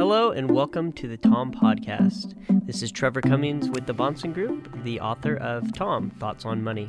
Hello and welcome to the TOM Podcast. This is Trevor Cummings with the Bahnsen Group, the author of TOM Thoughts on Money.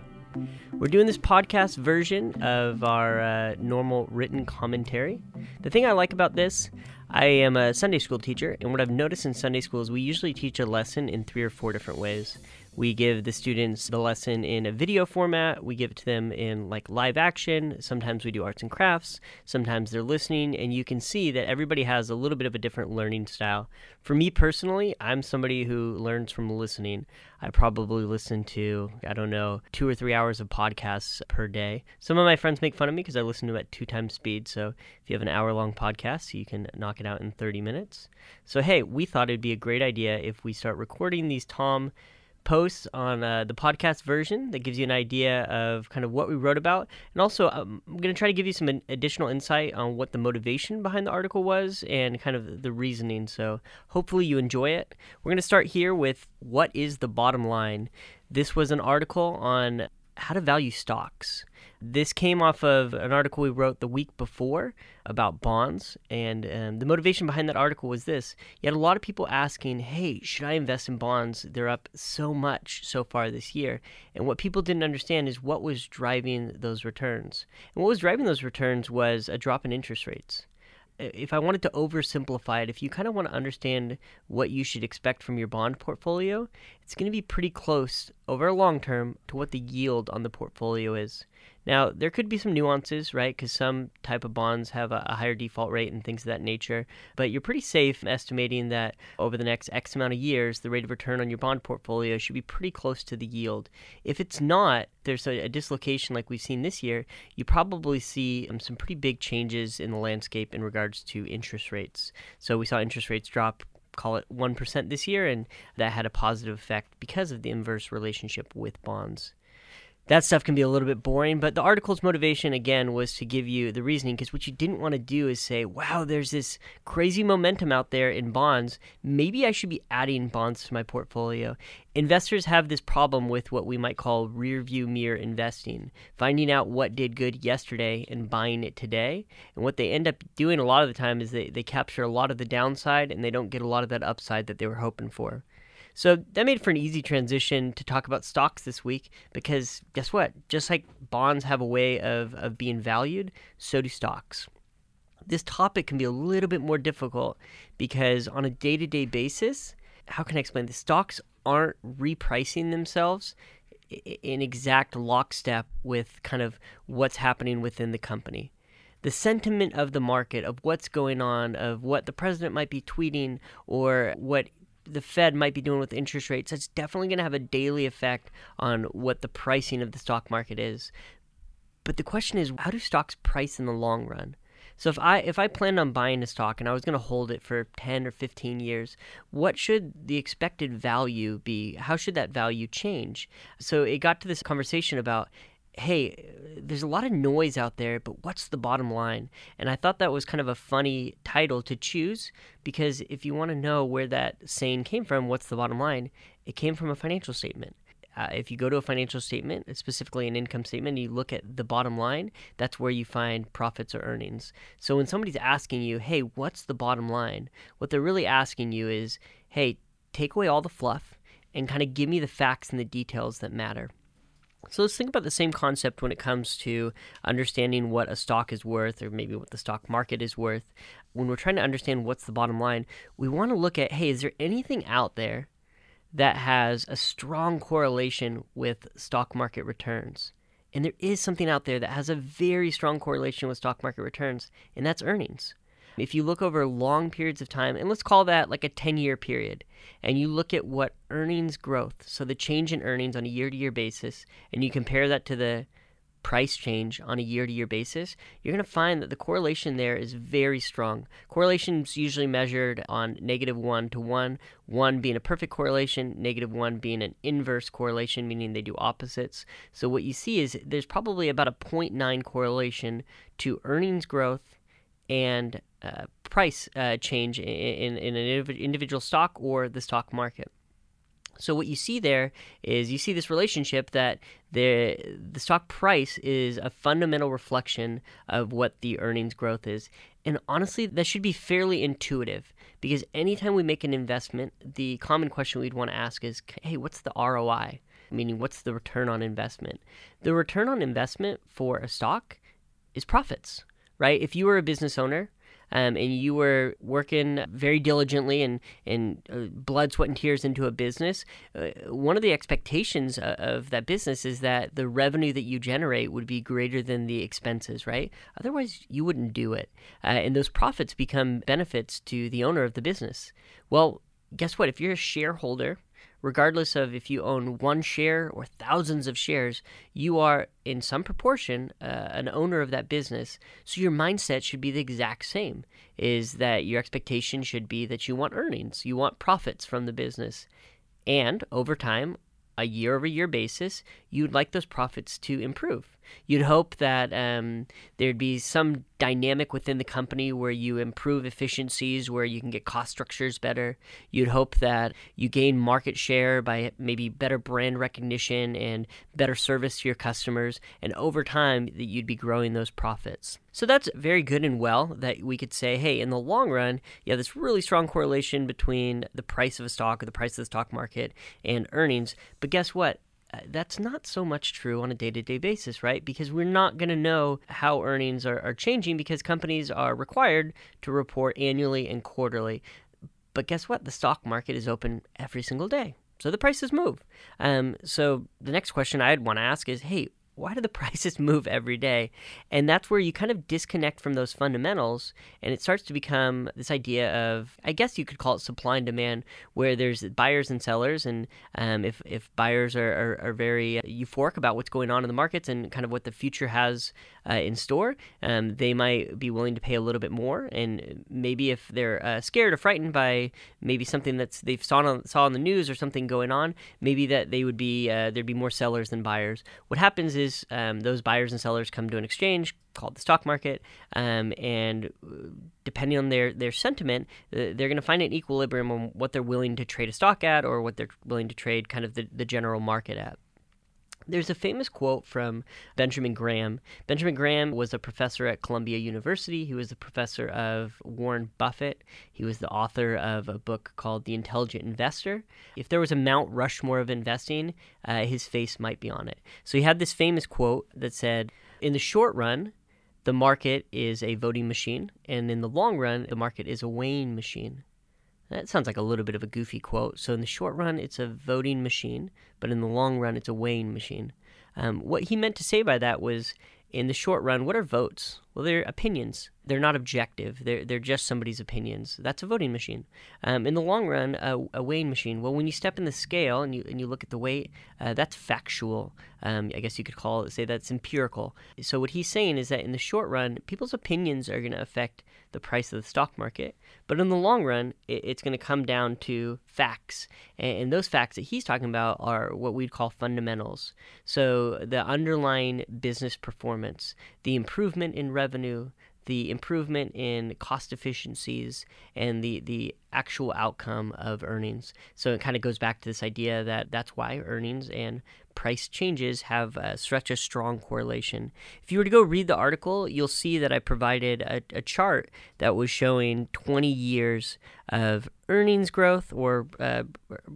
We're doing this podcast version of our uh, normal written commentary. The thing I like about this, I am a Sunday school teacher, and what I've noticed in Sunday school is we usually teach a lesson in three or four different ways. We give the students the lesson in a video format. We give it to them in like live action. Sometimes we do arts and crafts. Sometimes they're listening, and you can see that everybody has a little bit of a different learning style. For me personally, I'm somebody who learns from listening. I probably listen to, I don't know, two or three hours of podcasts per day. Some of my friends make fun of me because I listen to them at two times speed. So if you have an hour long podcast, you can knock it out in 30 minutes. So, hey, we thought it'd be a great idea if we start recording these TOM posts on uh, the podcast version that gives you an idea of kind of what we wrote about. And also, um, I'm going to try to give you some additional insight on what the motivation behind the article was and kind of the reasoning. So, hopefully, you enjoy it. We're going to start here with what is the bottom line. This was an article on how to value stocks. This came off of an article we wrote the week before about bonds. And um, the motivation behind that article was this you had a lot of people asking, hey, should I invest in bonds? They're up so much so far this year. And what people didn't understand is what was driving those returns. And what was driving those returns was a drop in interest rates if I wanted to oversimplify it, if you kind of want to understand what you should expect from your bond portfolio, it's going to be pretty close over a long term to what the yield on the portfolio is. Now, there could be some nuances, right? Because some type of bonds have a, higher default rate and things of that nature. But you're pretty safe estimating that over the next X amount of years, the rate of return on your bond portfolio should be pretty close to the yield. If it's not, there's a, a dislocation like we've seen this year, you probably see um, some pretty big changes in the landscape in regards to interest rates. So we saw interest rates drop call it 1% this year, and that had a positive effect because of the inverse relationship with bonds that stuff can be a little bit boring, but the article's motivation again was to give you the reasoning because what you didn't want to do is say, wow, there's this crazy momentum out there in bonds. Maybe I should be adding bonds to my portfolio. Investors have this problem with what we might call rear view mirror investing, finding out what did good yesterday and buying it today. And what they end up doing a lot of the time is they, they capture a lot of the downside and they don't get a lot of that upside that they were hoping for. So that made for an easy transition to talk about stocks this week because guess what? Just like bonds have a way of, of being valued, so do stocks. This topic can be a little bit more difficult because on a day to day basis, how can I explain this? Stocks aren't repricing themselves in exact lockstep with kind of what's happening within the company the sentiment of the market, of what's going on, of what the president might be tweeting, or what the Fed might be doing with interest rates, that's definitely going to have a daily effect on what the pricing of the stock market is. But the question is, how do stocks price in the long run? So if I if I planned on buying a stock and I was going to hold it for 10 or 15 years, what should the expected value be? How should that value change? So it got to this conversation about hey, there's a lot of noise out there, but what's the bottom line? And I thought that was kind of a funny title to choose because if you want to know where that saying came from, what's the bottom line? It came from a financial statement. Uh, if you go to a financial statement, specifically an income statement, you look at the bottom line, that's where you find profits or earnings. So when somebody's asking you, hey, what's the bottom line? What they're really asking you is, hey, take away all the fluff and kind of give me the facts and the details that matter. So let's think about the same concept when it comes to understanding what a stock is worth or maybe what the stock market is worth. When we're trying to understand what's the bottom line, we want to look at hey, is there anything out there that has a strong correlation with stock market returns? And there is something out there that has a very strong correlation with stock market returns, and that's earnings. If you look over long periods of time, and let's call that like a 10 year period, and you look at what earnings growth, so the change in earnings on a year to year basis, and you compare that to the price change on a year to year basis, you're going to find that the correlation there is very strong. Correlation is usually measured on negative 1 to 1, 1 being a perfect correlation, negative 1 being an inverse correlation, meaning they do opposites. So what you see is there's probably about a 0.9 correlation to earnings growth and uh, price uh, change in, in, an individual stock or the stock market. So what you see there is you see this relationship that the the stock price is a fundamental reflection of what the earnings growth is. And honestly, that should be fairly intuitive because anytime we make an investment, the common question we'd want to ask is, "Hey, what's the ROI?" Meaning, what's the return on investment? The return on investment for a stock is profits, right? If you were a business owner um, and you were working very diligently and, and uh, blood, sweat, and tears into a business, uh, one of the expectations uh, of that business is that the revenue that you generate would be greater than the expenses, right? Otherwise, you wouldn't do it. Uh, and those profits become benefits to the owner of the business. Well, guess what? If you're a shareholder, regardless of if you own one share or thousands of shares, you are in some proportion uh, an owner of that business. So your mindset should be the exact same is that your expectation should be that you want earnings, you want profits from the business. And over time, a year over year basis, you'd like those profits to improve. You'd hope that um, there'd be some dynamic within the company where you improve efficiencies, where you can get cost structures better. You'd hope that you gain market share by maybe better brand recognition and better service to your customers. And over time, that you'd be growing those profits. So that's very good and well that we could say, hey, in the long run, you have this really strong correlation between the price of a stock or the price of the stock market and earnings. But guess what? Uh, that's not so much true on a day to day basis, right? Because we're not going to know how earnings are, are changing because companies are required to report annually and quarterly. But guess what? The stock market is open every single day. So the prices move. Um, so the next question I'd want to ask is hey, why do the prices move every day? And that's where you kind of disconnect from those fundamentals and it starts to become this idea of, I guess you could call it supply and demand, where there's buyers and sellers. And um, if, if buyers are, are, are, very uh, euphoric about what's going on in the markets and kind of what the future has uh, in store, um, they might be willing to pay a little bit more. And maybe if they're uh, scared or frightened by maybe something that's they've saw on, saw on the news or something going on, maybe that they would be, uh, there'd be more sellers than buyers. What happens is um, those buyers and sellers come to an exchange called the stock market, um, and uh, depending on their their sentiment, uh, they're going to find an equilibrium on what they're willing to trade a stock at, or what they're willing to trade kind of the, the general market at. There's a famous quote from Benjamin Graham. Benjamin Graham was a professor at Columbia University. He was the professor of Warren Buffett. He was the author of a book called The Intelligent Investor. If there was a Mount Rushmore of investing, uh, his face might be on it. So he had this famous quote that said, In the short run, the market is a voting machine, and in the long run, the market is a weighing machine. That sounds like a little bit of a goofy quote. So, in the short run, it's a voting machine, but in the long run, it's a weighing machine. Um, what he meant to say by that was in the short run, what are votes? Well, they're opinions. They're not objective. They're, they're just somebody's opinions. That's a voting machine. Um, in the long run, a, a, weighing machine. Well, when you step in the scale and you and you look at the weight, uh, that's factual. Um, I guess you could call it say that's empirical. So what he's saying is that in the short run, people's opinions are going to affect the price of the stock market, but in the long run, it, it's going to come down to facts, and, and those facts that he's talking about are what we'd call fundamentals. So the underlying business performance, the improvement in revenue, the improvement in cost efficiencies and the, the actual outcome of earnings. So it kind of goes back to this idea that that's why earnings and price changes have uh, such a strong correlation. If you were to go read the article, you'll see that I provided a, a chart that was showing 20 years of earnings growth or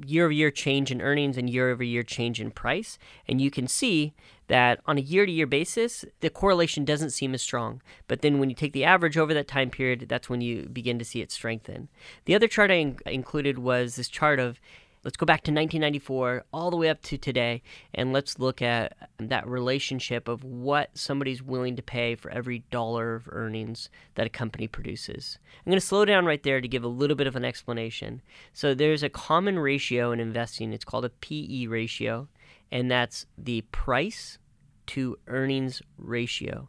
year over year change in earnings and year over year change in price. And you can see that on a year to year basis, the correlation doesn't seem as strong. But then when you take the average over that time period, that's when you begin to see it strengthen. The other chart I in- included was this chart of let's go back to 1994 all the way up to today and let's look at that relationship of what somebody's willing to pay for every dollar of earnings that a company produces. I'm going to slow down right there to give a little bit of an explanation. So there's a common ratio in investing, it's called a PE ratio and that's the price to earnings ratio.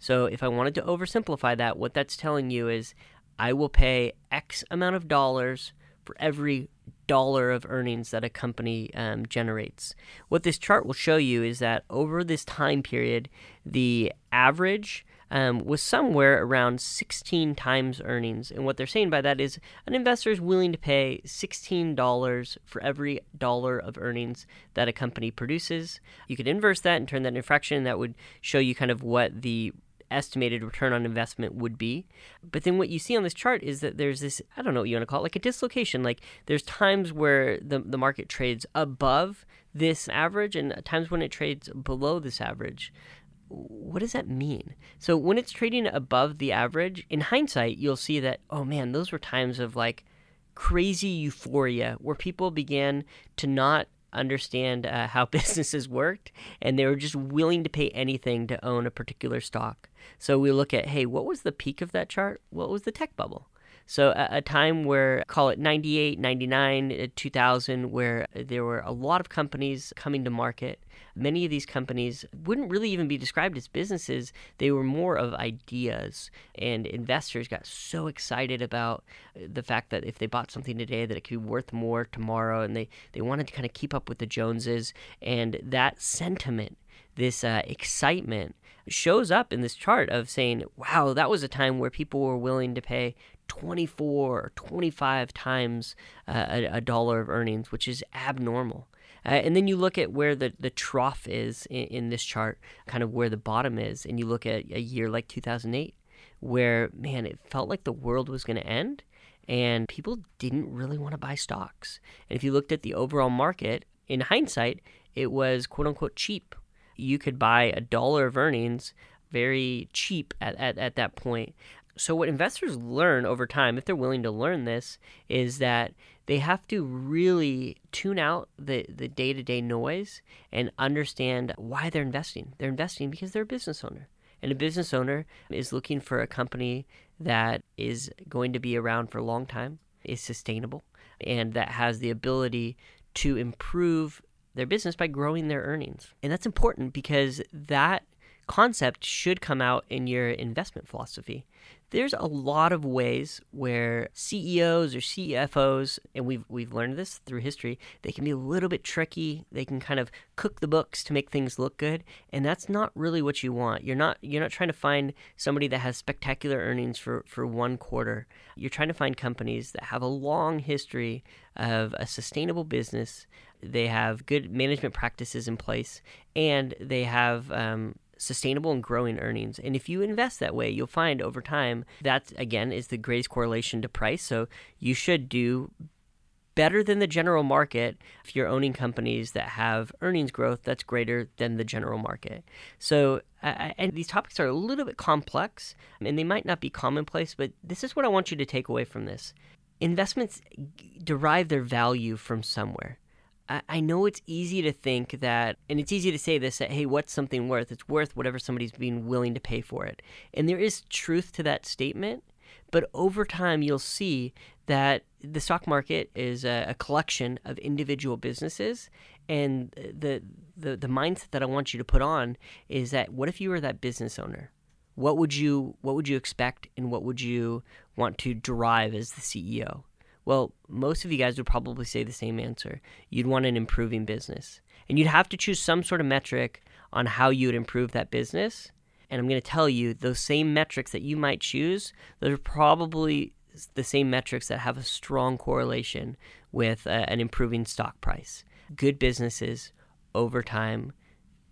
So if I wanted to oversimplify that, what that's telling you is I will pay X amount of dollars for every dollar of earnings that a company um, generates. What this chart will show you is that over this time period, the average um, was somewhere around 16 times earnings. And what they're saying by that is an investor is willing to pay $16 for every dollar of earnings that a company produces. You could inverse that and turn that into fraction. That would show you kind of what the estimated return on investment would be. But then what you see on this chart is that there's this, I don't know what you want to call it, like a dislocation. Like there's times where the, the market trades above this average and times when it trades below this average. What does that mean? So when it's trading above the average, in hindsight, you'll see that, oh man, those were times of like crazy euphoria where people began to not understand uh, how businesses worked and they were just willing to pay anything to own a particular stock. So we look at, hey, what was the peak of that chart? What was the tech bubble? So a, a, time where, call it 98, 99, uh, 2000, where there were a lot of companies coming to market. Many of these companies wouldn't really even be described as businesses. They were more of ideas. And investors got so excited about uh, the fact that if they bought something today, that it could be worth more tomorrow. And they, they wanted to kind of keep up with the Joneses. And that sentiment, this uh, excitement, shows up in this chart of saying, wow, that was a time where people were willing to pay 24 or 25 times uh, a, a, dollar of earnings, which is abnormal. Uh, and then you look at where the, the trough is in, in, this chart, kind of where the bottom is, and you look at a year like 2008, where, man, it felt like the world was going to end, and people didn't really want to buy stocks. And if you looked at the overall market, in hindsight, it was quote unquote cheap. You could buy a dollar of earnings very cheap at, at, at that point. So, what investors learn over time, if they're willing to learn this, is that they have to really tune out the, the day-to-day noise and understand why they're investing. They're investing because they're a business owner. And a business owner is looking for a company that is going to be around for a long time, is sustainable, and that has the ability to improve their business by growing their earnings. And that's important because that concept should come out in your investment philosophy. There's a lot of ways where CEOs or CFOs, and we've we've learned this through history, they can be a little bit tricky. They can kind of cook the books to make things look good, and that's not really what you want. You're not you're not trying to find somebody that has spectacular earnings for for one quarter. You're trying to find companies that have a long history of a sustainable business. They have good management practices in place, and they have um, sustainable and growing earnings. And if you invest that way, you'll find over time that again is the greatest correlation to price. So you should do better than the general market if you're owning companies that have earnings growth that's greater than the general market. So, uh, and these topics are a little bit complex and they might not be commonplace, but this is what I want you to take away from this. Investments derive their value from somewhere. I know it's easy to think that, and it's easy to say this that, hey, what's something worth? It's worth whatever somebody's being willing to pay for it. And there is truth to that statement. But over time, you'll see that the stock market is a, a collection of individual businesses. And the, the, the mindset that I want you to put on is that what if you were that business owner? What would you what would you expect and what would you want to derive as the CEO? Well, most of you guys would probably say the same answer. You'd want an improving business. And you'd have to choose some sort of metric on how you would improve that business. And I'm going to tell you, those same metrics that you might choose, those are probably the same metrics that have a strong correlation with uh, an improving stock price. Good businesses over time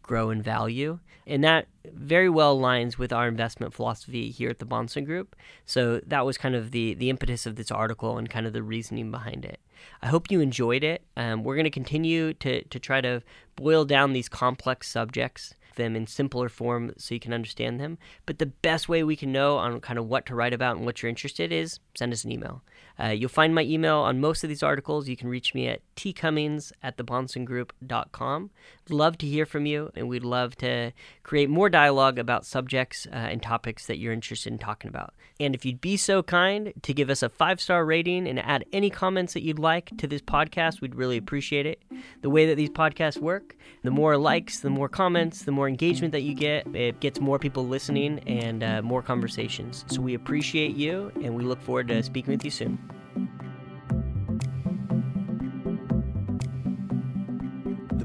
grow in value. And that very well aligns with our investment philosophy here at the Bahnsen Group. So that was kind of the, the impetus of this article and kind of the reasoning behind it. I hope you enjoyed it. Um, we're going to continue to, to try to boil down these complex subjects them in simpler form so you can understand them. But the best way we can know on kind of what to write about and what you're interested is send us an email. Uh, you'll find my email on most of these articles. You can reach me at tcummings at thebahnsengroup.com. Love to hear from you, and we'd love to create more dialogue about subjects uh, and topics that you're interested in talking about. And if you'd be so kind to give us a five star rating and add any comments that you'd like to this podcast, we'd really appreciate it. The way that these podcasts work, the more likes, the more comments, the more engagement that you get, it gets more people listening and uh, more conversations. So we appreciate you, and we look forward to speaking with you soon.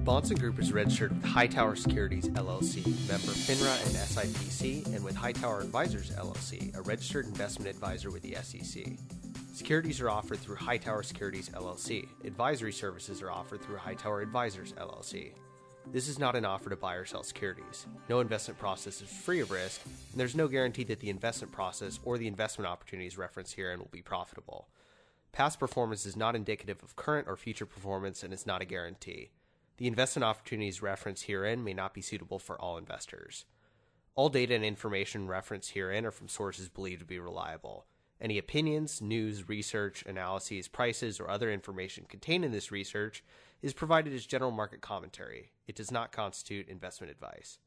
Bahnsen Group is registered with Hightower Securities LLC, member FINRA and SIPC, and with Hightower Advisors LLC, a registered investment advisor with the SEC. Securities are offered through Hightower Securities LLC. Advisory services are offered through Hightower Advisors LLC. This is not an offer to buy or sell securities. No investment process is free of risk, and there's no guarantee that the investment process or the investment opportunities referenced herein will be profitable. Past performance is not indicative of current or future performance and is not a guarantee. The investment opportunities referenced herein may not be suitable for all investors. All data and information referenced herein are from sources believed to be reliable. Any opinions, news, research, analyses, prices, or other information contained in this research is provided as general market commentary. It does not constitute investment advice.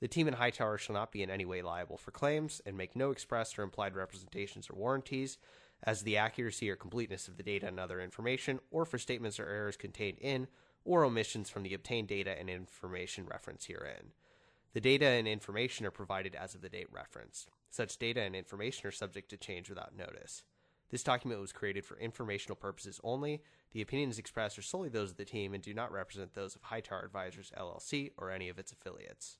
The team in Hightower shall not be in any way liable for claims and make no express or implied representations or warranties as to the accuracy or completeness of the data and other information, or for statements or errors contained in or omissions from the obtained data and information referenced herein. The data and information are provided as of the date referenced. Such data and information are subject to change without notice. This document was created for informational purposes only. The opinions expressed are solely those of the team and do not represent those of Hightower Advisors LLC or any of its affiliates.